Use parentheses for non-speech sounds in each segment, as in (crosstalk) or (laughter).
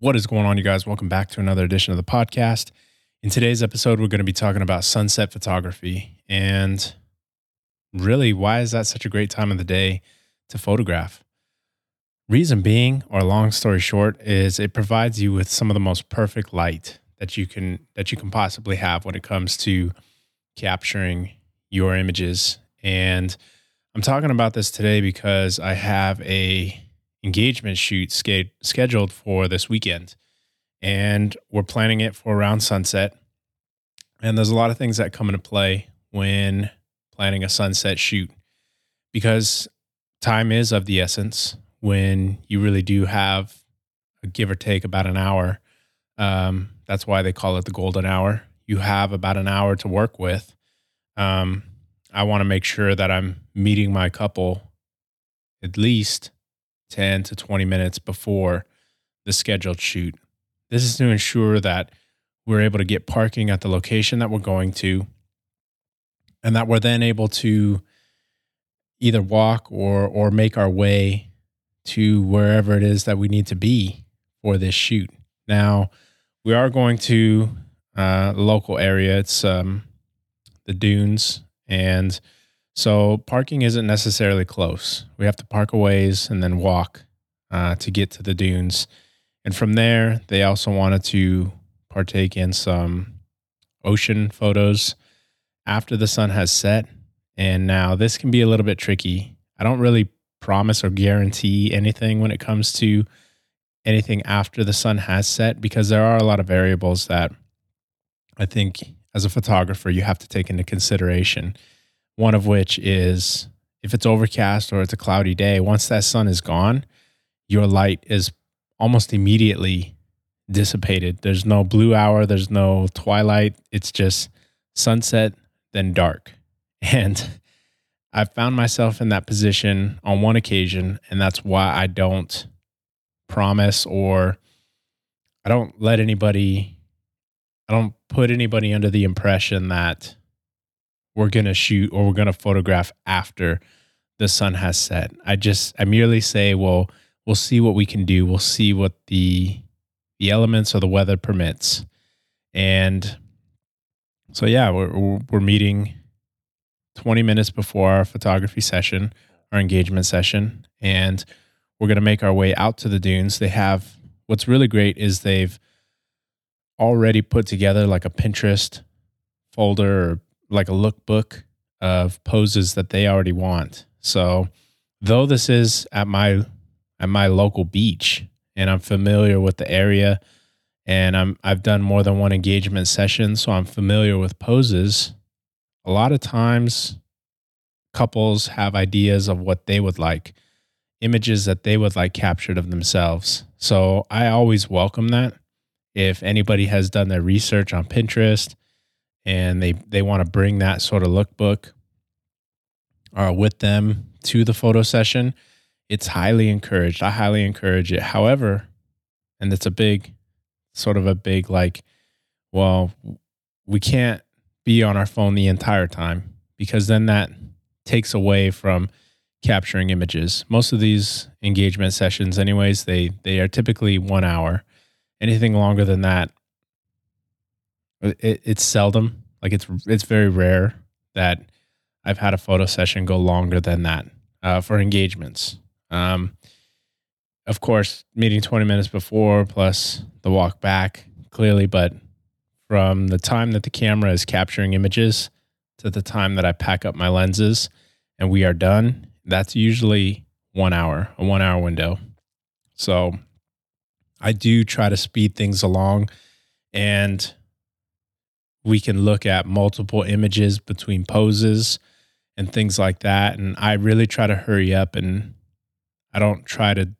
What is going on, you guys? Welcome back to another edition of the podcast. In today's episode, we're going to be talking about sunset photography and really why is that such a great time of the day to photograph? Reason being, or long story short, is it provides you with some of the most perfect light that you can that you can possibly have when it comes to capturing your images. And I'm talking about this today because I have a engagement shoot scheduled for this weekend. And we're planning it for around sunset. And there's a lot of things that come into play when planning a sunset shoot because time is of the essence when you really do have a give or take about an hour. Um, that's why they call it the golden hour. You have about an hour to work with. Um, I want to make sure that I'm meeting my couple at least 10 to 20 minutes before the scheduled shoot. This is to ensure that we're able to get parking at the location that we're going to and that we're then able to either walk or or make our way to wherever it is that we need to be for this shoot. Now, we are going to uh, local area. It's um, the dunes and so parking isn't necessarily close. We have to park a ways and then walk uh, to get to the dunes. And from there, they also wanted to partake in some ocean photos after the sun has set. And now this can be a little bit tricky. I don't really promise or guarantee anything when it comes to anything after the sun has set because there are a lot of variables that I think as a photographer you have to take into consideration one of which is if it's overcast or it's a cloudy day, once that sun is gone, your light is almost immediately dissipated. There's no blue hour, there's no twilight. It's just sunset, then dark. (laughs) And I found myself in that position on one occasion, and that's why I don't promise or I don't let anybody, I don't put anybody under the impression that we're going to shoot or we're going to photograph after the sun has set. I just I merely say, well, we'll see what we can do. We'll see what the the elements or the weather permits. And so yeah, we're we're meeting 20 minutes before our photography session, our engagement session, and we're going to make our way out to the dunes. They have what's really great is they've already put together like a Pinterest folder or like a lookbook of poses that they already want. So, though this is at my at my local beach and I'm familiar with the area and I'm I've done more than one engagement session, so I'm familiar with poses. A lot of times couples have ideas of what they would like, images that they would like captured of themselves. So, I always welcome that. If anybody has done their research on Pinterest, and they they want to bring that sort of lookbook uh, with them to the photo session, it's highly encouraged. I highly encourage it. However, and it's a big sort of a big like, well, we can't be on our phone the entire time because then that takes away from capturing images. Most of these engagement sessions, anyways, they they are typically one hour. Anything longer than that, it, it's seldom like it's it's very rare that I've had a photo session go longer than that uh, for engagements. Um, of course, meeting 20 minutes before plus the walk back clearly, but from the time that the camera is capturing images to the time that I pack up my lenses and we are done, that's usually one hour, a one hour window. So I do try to speed things along and we can look at multiple images between poses and things like that. And I really try to hurry up and I don't try to,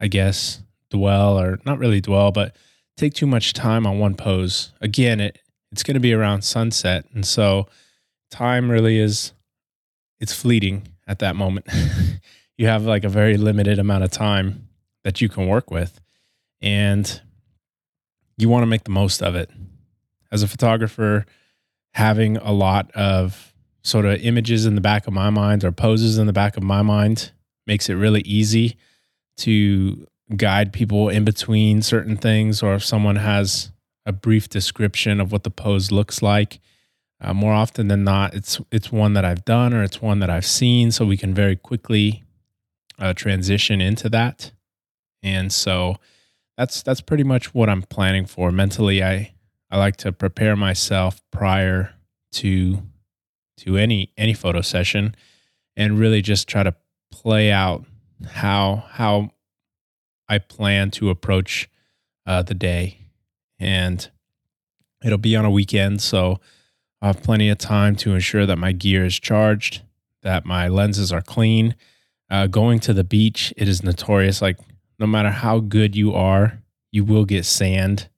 I guess, dwell or not really dwell, but take too much time on one pose. Again, it it's going to be around sunset. And so time really is it's fleeting at that moment. (laughs) you have like a very limited amount of time that you can work with and you want to make the most of it as a photographer, having a lot of sort of images in the back of my mind or poses in the back of my mind makes it really easy to guide people in between certain things, or if someone has a brief description of what the pose looks like. Uh, more often than not, it's it's one that I've done or it's one that I've seen, so we can very quickly uh, transition into that. And so that's that's pretty much what I'm planning for mentally. I I like to prepare myself prior to to any any photo session, and really just try to play out how how I plan to approach uh, the day, and it'll be on a weekend, so I have plenty of time to ensure that my gear is charged, that my lenses are clean. Uh, going to the beach, it is notorious. Like no matter how good you are, you will get sand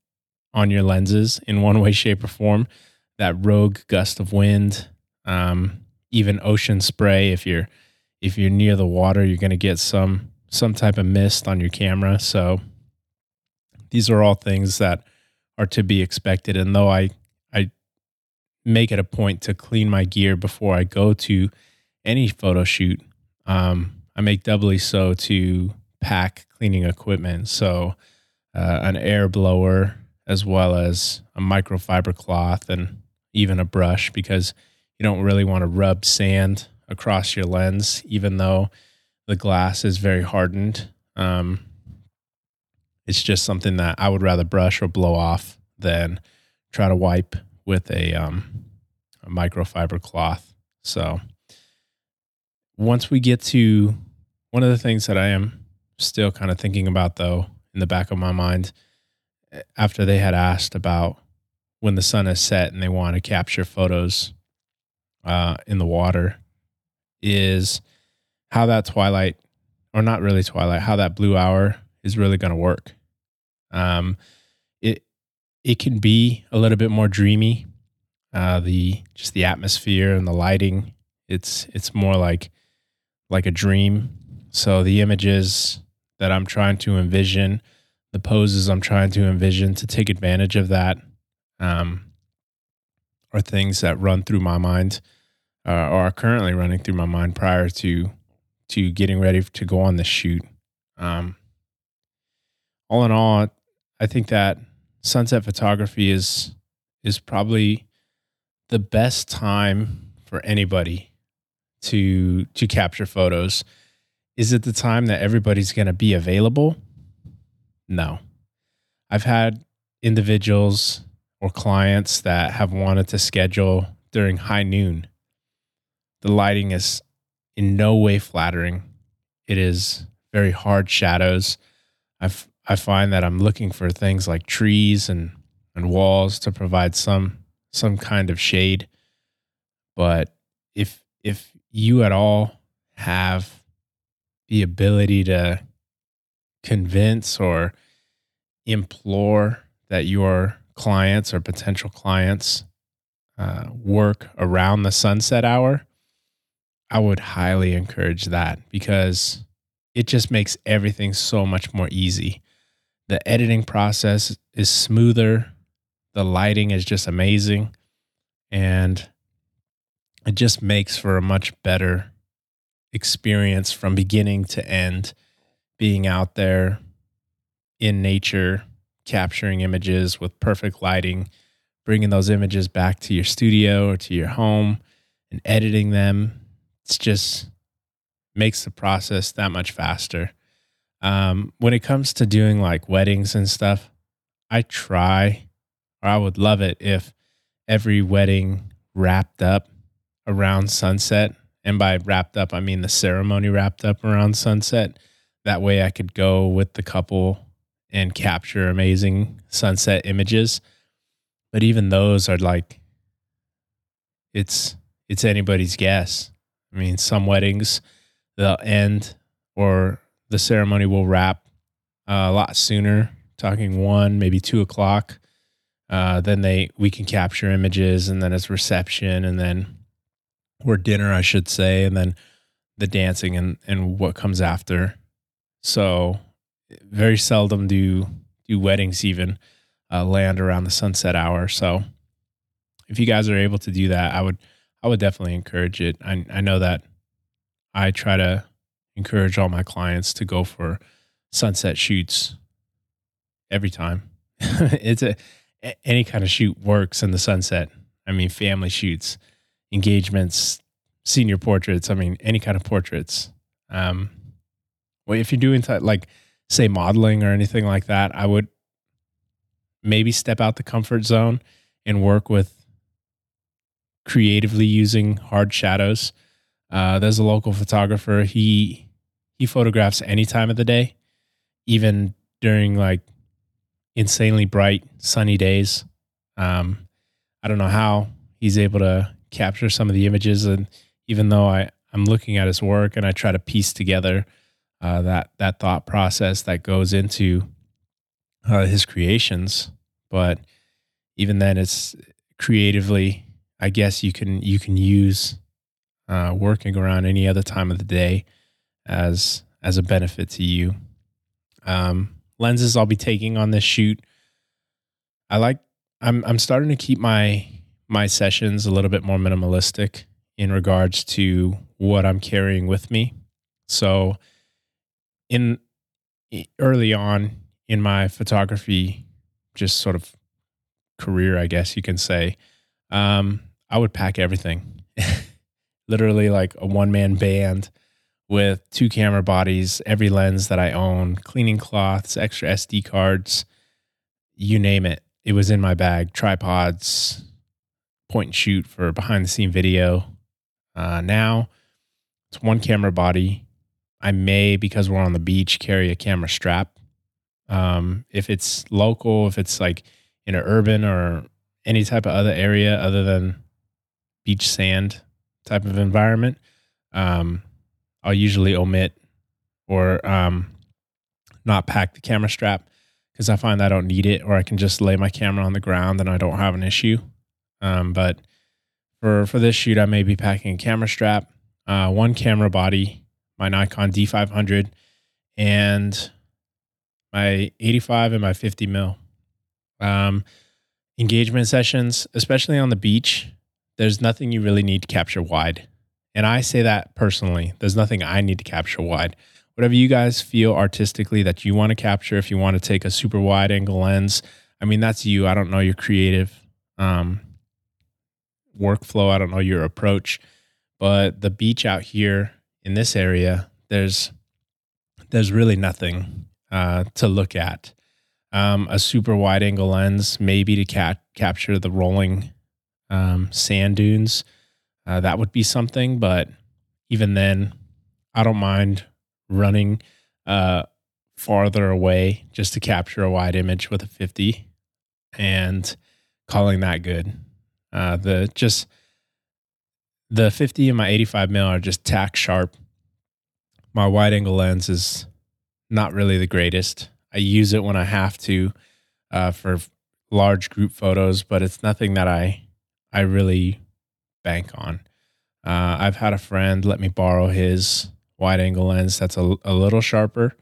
on your lenses in one way, shape, or form. That rogue gust of wind, um, even ocean spray. If you're if you're near the water, you're going to get some some type of mist on your camera. So these are all things that are to be expected. And though I I make it a point to clean my gear before I go to any photo shoot, um, I make doubly so to pack cleaning equipment. So uh, an air blower as well as a microfiber cloth and even a brush because you don't really want to rub sand across your lens, even though the glass is very hardened. Um, it's just something that I would rather brush or blow off than try to wipe with a, um, a microfiber cloth. So once we get to one of the things that I am still kind of thinking about though in the back of my mind after they had asked about when the sun has set and they want to capture photos uh, in the water is how that twilight, or not really twilight, how that blue hour is really going to work. Um, it it can be a little bit more dreamy. Uh, the just the atmosphere and the lighting, it's it's more like like a dream. So the images that I'm trying to envision, the poses I'm trying to envision to take advantage of that, um, are things that run through my mind, uh, or are currently running through my mind prior to to getting ready to go on the shoot. Um, all in all, I think that sunset photography is is probably the best time for anybody to to capture photos. Is it the time that everybody's going to be available? No. I've had individuals or clients that have wanted to schedule during high noon. The lighting is in no way flattering. It is very hard shadows. I I find that I'm looking for things like trees and and walls to provide some some kind of shade. But if if you at all have the ability to convince or implore that your clients or potential clients uh, work around the sunset hour, I would highly encourage that because it just makes everything so much more easy. The editing process is smoother, the lighting is just amazing, and it just makes for a much better experience from beginning to end being out there in nature capturing images with perfect lighting bringing those images back to your studio or to your home and editing them it's just makes the process that much faster. Um, when it comes to doing like weddings and stuff, I try, or I would love it if every wedding wrapped up around sunset. And by wrapped up, I mean the ceremony wrapped up around sunset. That way I could go with the couple and capture amazing sunset images. But even those are like, it's, it's anybody's guess. I mean, some weddings they'll end or the ceremony will wrap uh, a lot sooner, talking one, maybe two o'clock. Uh, then they we can capture images, and then it's reception, and then or dinner, I should say, and then the dancing and and what comes after. So very seldom do do weddings even uh, land around the sunset hour. So if you guys are able to do that, I would I would definitely encourage it. I, I know that I try to encourage all my clients to go for sunset shoots every time. (laughs) it's a any kind of shoot works in the sunset. I mean, family shoots, engagements, senior portraits. I mean, any kind of portraits. Um, well, if you're doing like say modeling or anything like that, I would maybe step out the comfort zone and work with creatively using hard shadows. Uh, there's a local photographer. He he photographs any time of the day, even during like insanely bright sunny days. Um, I don't know how he's able to capture some of the images, and even though I I'm looking at his work and I try to piece together uh, that that thought process that goes into uh, his creations, but even then, it's creatively. I guess you can you can use uh, working around any other time of the day as as a benefit to you. Um, lenses I'll be taking on this shoot. I like. I'm I'm starting to keep my my sessions a little bit more minimalistic in regards to what I'm carrying with me. So in early on in my photography, just sort of career, I guess you can say, um, I would pack everything, (laughs) literally like a one man band with two camera bodies, every lens that I own, cleaning cloths, extra SD cards, you name it. It was in my bag, tripods, point and shoot for behind the scene video. Uh, now it's one camera body, I may, because we're on the beach, carry a camera strap. Um, if it's local, if it's like in an urban or any type of other area other than beach sand type of environment, um, I'll usually omit or um, not pack the camera strap because I find I don't need it, or I can just lay my camera on the ground and I don't have an issue. Um, but for for this shoot, I may be packing a camera strap, uh, one camera body, my Nikon D500, and my 85 and my 50 mil. Um, engagement sessions, especially on the beach, there's nothing you really need to capture wide. And I say that personally. There's nothing I need to capture wide. Whatever you guys feel artistically that you want to capture, if you want to take a super wide angle lens, I mean, that's you. I don't know your creative um, workflow, I don't know your approach, but the beach out here in this area, there's there's really nothing uh, to look at. Um, a super wide angle lens, maybe to ca- capture the rolling um, sand dunes, uh, that would be something. But even then, I don't mind running uh, farther away just to capture a wide image with a 50 and calling that good. Uh, the just the 50 and my 85 mil are just tack sharp. My wide angle lens is not really the greatest. I use it when I have to uh, for large group photos, but it's nothing that I I really bank on. Uh, I've had a friend let me borrow his wide angle lens that's a, a little sharper,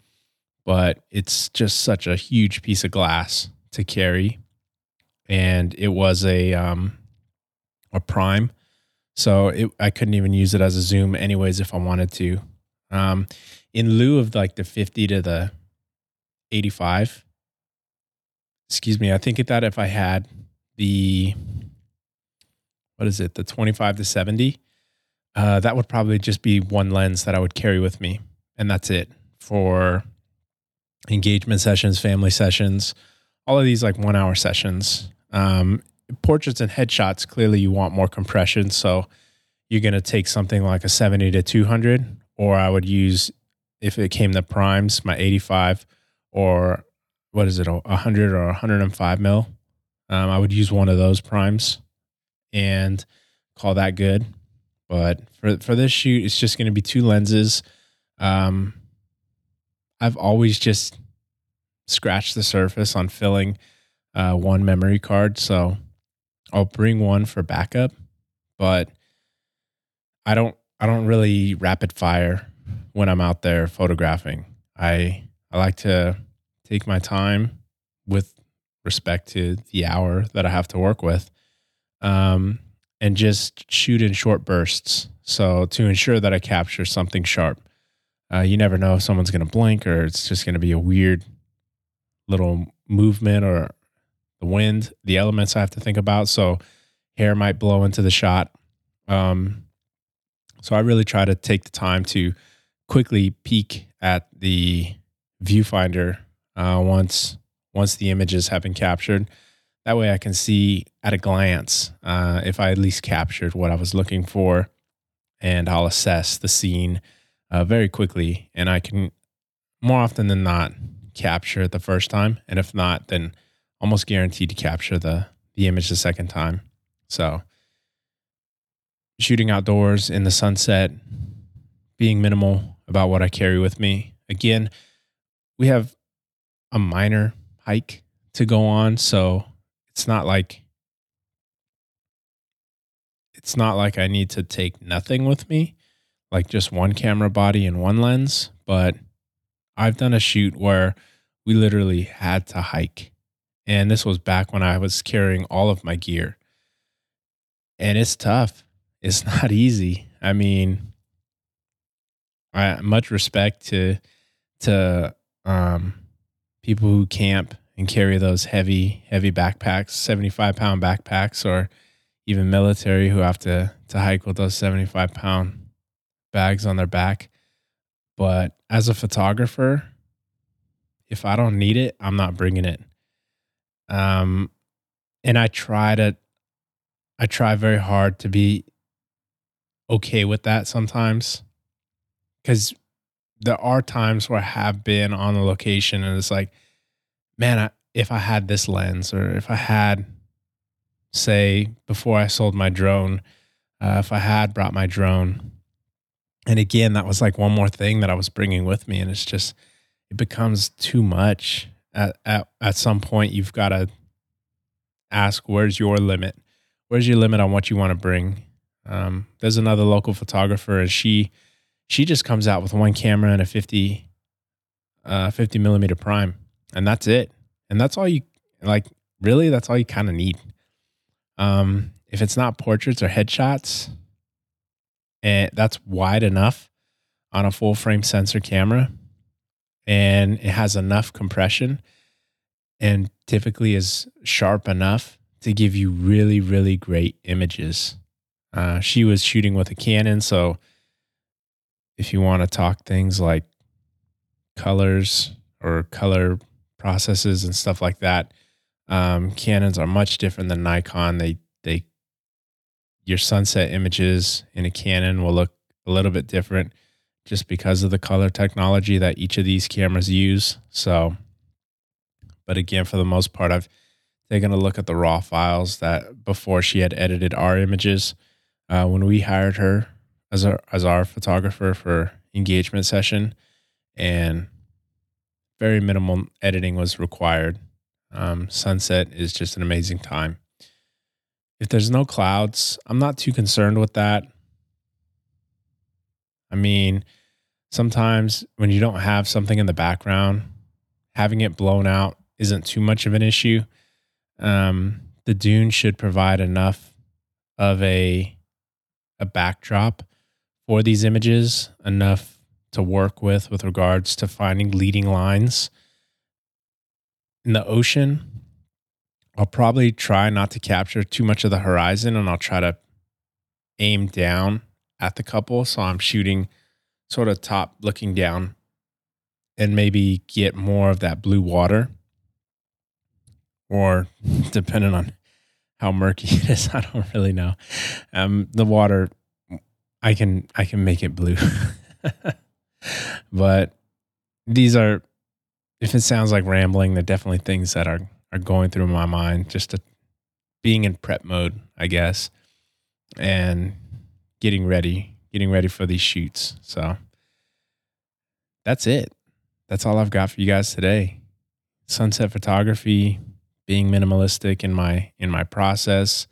but it's just such a huge piece of glass to carry, and it was a um, a prime so it, I couldn't even use it as a zoom anyways if I wanted to. Um, in lieu of like the 50 to the 85, excuse me, I think that if I had the, what is it, the 25 to 70, uh, that would probably just be one lens that I would carry with me. And that's it for engagement sessions, family sessions, all of these like one hour sessions. Um, portraits and headshots, clearly you want more compression. So you're going to take something like a 70 to 200, or I would use, if it came to primes, my 85 or what is it, 100 or 105 mil. Um, I would use one of those primes and call that good. But for, for this shoot, it's just going to be two lenses. Um, I've always just scratched the surface on filling uh, one memory card. So I'll bring one for backup, but I don't I don't really rapid fire when I'm out there photographing. I I like to take my time with respect to the hour that I have to work with. Um, and just shoot in short bursts. So to ensure that I capture something sharp. Uh, you never know if someone's going to blink or it's just going to be a weird little movement or the wind, the elements I have to think about. So hair might blow into the shot. Um, so I really try to take the time to quickly peek at the viewfinder uh, once once the images have been captured. That way, I can see at a glance uh, if I at least captured what I was looking for, and I'll assess the scene uh, very quickly. And I can more often than not capture it the first time, and if not, then almost guaranteed to capture the the image the second time. So shooting outdoors in the sunset, being minimal about what I carry with me. Again, we have a minor hike to go on, so it's not like it's not like I need to take nothing with me, like just one camera body and one lens, but I've done a shoot where we literally had to hike. And this was back when I was carrying all of my gear. And it's tough it's (laughs) not easy. I mean, I much respect to to um, people who camp and carry those heavy heavy backpacks, seventy five pound backpacks, or even military who have to to hike with those seventy five pound bags on their back. But as a photographer, if I don't need it, I'm not bringing it. Um, and I try to, I try very hard to be okay with that sometimes because there are times where I have been on the location and it's like, man, I, if I had this lens or if I had, say, before I sold my drone, uh, if I had brought my drone, and again, that was like one more thing that I was bringing with me, and it's just it becomes too much. At at at some point, you've got to ask, where's your limit? Where's your limit on what you want to bring? Um, there's another local photographer, and she she just comes out with one camera and a 50 uh, 50 millimeter prime, and that's it. And that's all you like. Really, that's all you kind of need. Um, if it's not portraits or headshots, and that's wide enough on a full frame sensor camera, and it has enough compression, and typically is sharp enough to give you really, really great images. Uh, she was shooting with a Canon, so if you want to talk things like colors or color processes and stuff like that, um, Canons are much different than Nikon. They they your sunset images in a Canon will look a little bit different just because of the color technology that each of these cameras use. So, but again, for the most part, I've taken a look at the raw files that before she had edited our images uh, when we hired her as our as our photographer for engagement session, and very minimal editing was required. Um, sunset is just an amazing time. If there's no clouds, I'm not too concerned with that. I mean, sometimes when you don't have something in the background, having it blown out isn't too much of an issue. Um, the dune should provide enough of a a backdrop for these images enough to work with with regards to finding leading lines in the ocean i'll probably try not to capture too much of the horizon and i'll try to aim down at the couple so i'm shooting sort of top looking down and maybe get more of that blue water or (laughs) depending on how murky (laughs) it is. I don't really know. Um, the water, I can I can make it blue, (laughs) but these are. If it sounds like rambling, they're definitely things that are are going through my mind. Just to, being in prep mode, I guess, and getting ready, getting ready for these shoots. So that's it. That's all I've got for you guys today. Sunset photography, being minimalistic in my in my process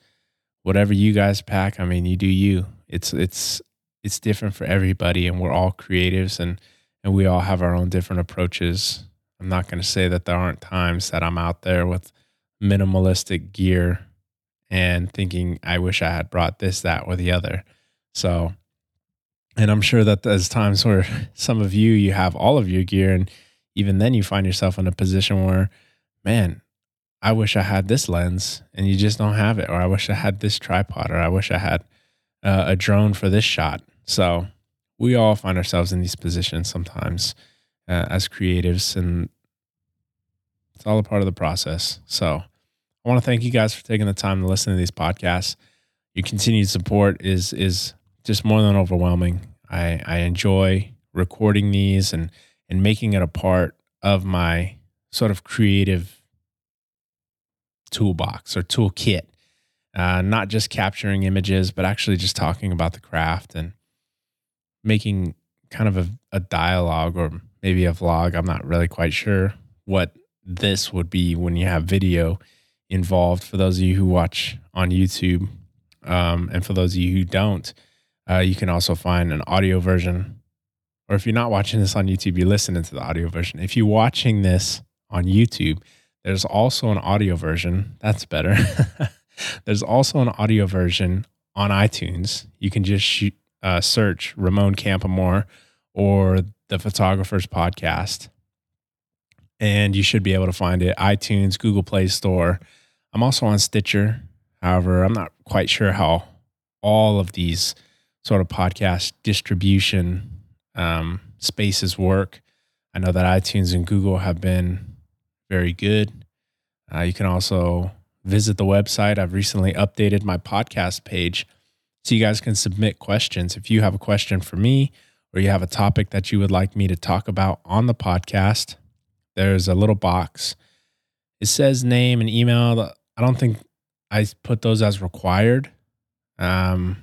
whatever you guys pack i mean you do you it's it's it's different for everybody and we're all creatives and and we all have our own different approaches i'm not going to say that there aren't times that i'm out there with minimalistic gear and thinking i wish i had brought this that or the other so And I'm sure that there's times where (laughs) some of you, you have all of your gear, and even then you find yourself in a position where, man, I wish I had this lens and you just don't have it. Or I wish I had this tripod, or I wish I had uh, a drone for this shot. So we all find ourselves in these positions sometimes uh, as creatives, and it's all a part of the process. So I want to thank you guys for taking the time to listen to these podcasts. Your continued support is is just more than overwhelming. I, I enjoy recording these and and making it a part of my sort of creative toolbox or toolkit. Uh, not just capturing images, but actually just talking about the craft and making kind of a, a dialogue or maybe a vlog. I'm not really quite sure what this would be when you have video involved. For those of you who watch on YouTube, um, and for those of you who don't, uh, you can also find an audio version. Or if you're not watching this on YouTube, you're listening to the audio version. If you're watching this on YouTube, there's also an audio version. That's better. (laughs) there's also an audio version on iTunes. You can just shoot, uh, search Ramon Campamore or the Photographers Podcast, and you should be able to find it. iTunes, Google Play Store. I'm also on Stitcher. However, I'm not quite sure how all of these sort of podcast distribution um, spaces work. I know that iTunes and Google have been very good. Uh, you can also visit the website. I've recently updated my podcast page so you guys can submit questions. If you have a question for me or you have a topic that you would like me to talk about on the podcast, there's a little box. It says name and email. I don't think I put those as required. Um,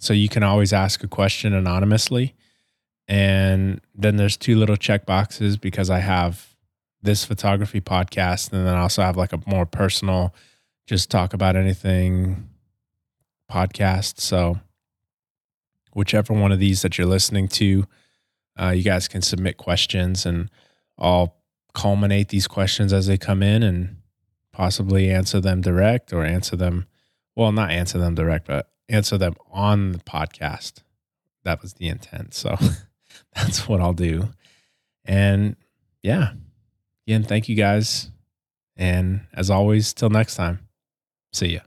so you can always ask a question anonymously. And then there's two little check boxes because I have this photography podcast and then I also have like a more personal just talk about anything podcast. So whichever one of these that you're listening to, uh, you guys can submit questions and I'll culminate these questions as they come in and possibly answer them direct or answer them well not answer them direct but answer them on the podcast. That was the intent. So (laughs) that's what i'll do. And yeah again thank you guys. And as always till next time see ya